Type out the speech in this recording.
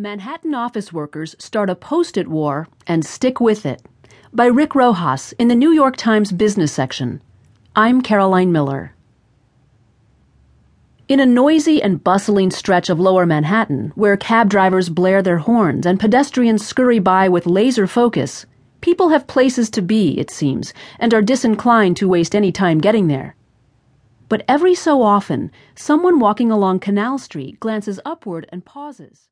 Manhattan office workers start a post it war and stick with it. By Rick Rojas in the New York Times business section. I'm Caroline Miller. In a noisy and bustling stretch of lower Manhattan, where cab drivers blare their horns and pedestrians scurry by with laser focus, people have places to be, it seems, and are disinclined to waste any time getting there. But every so often, someone walking along Canal Street glances upward and pauses.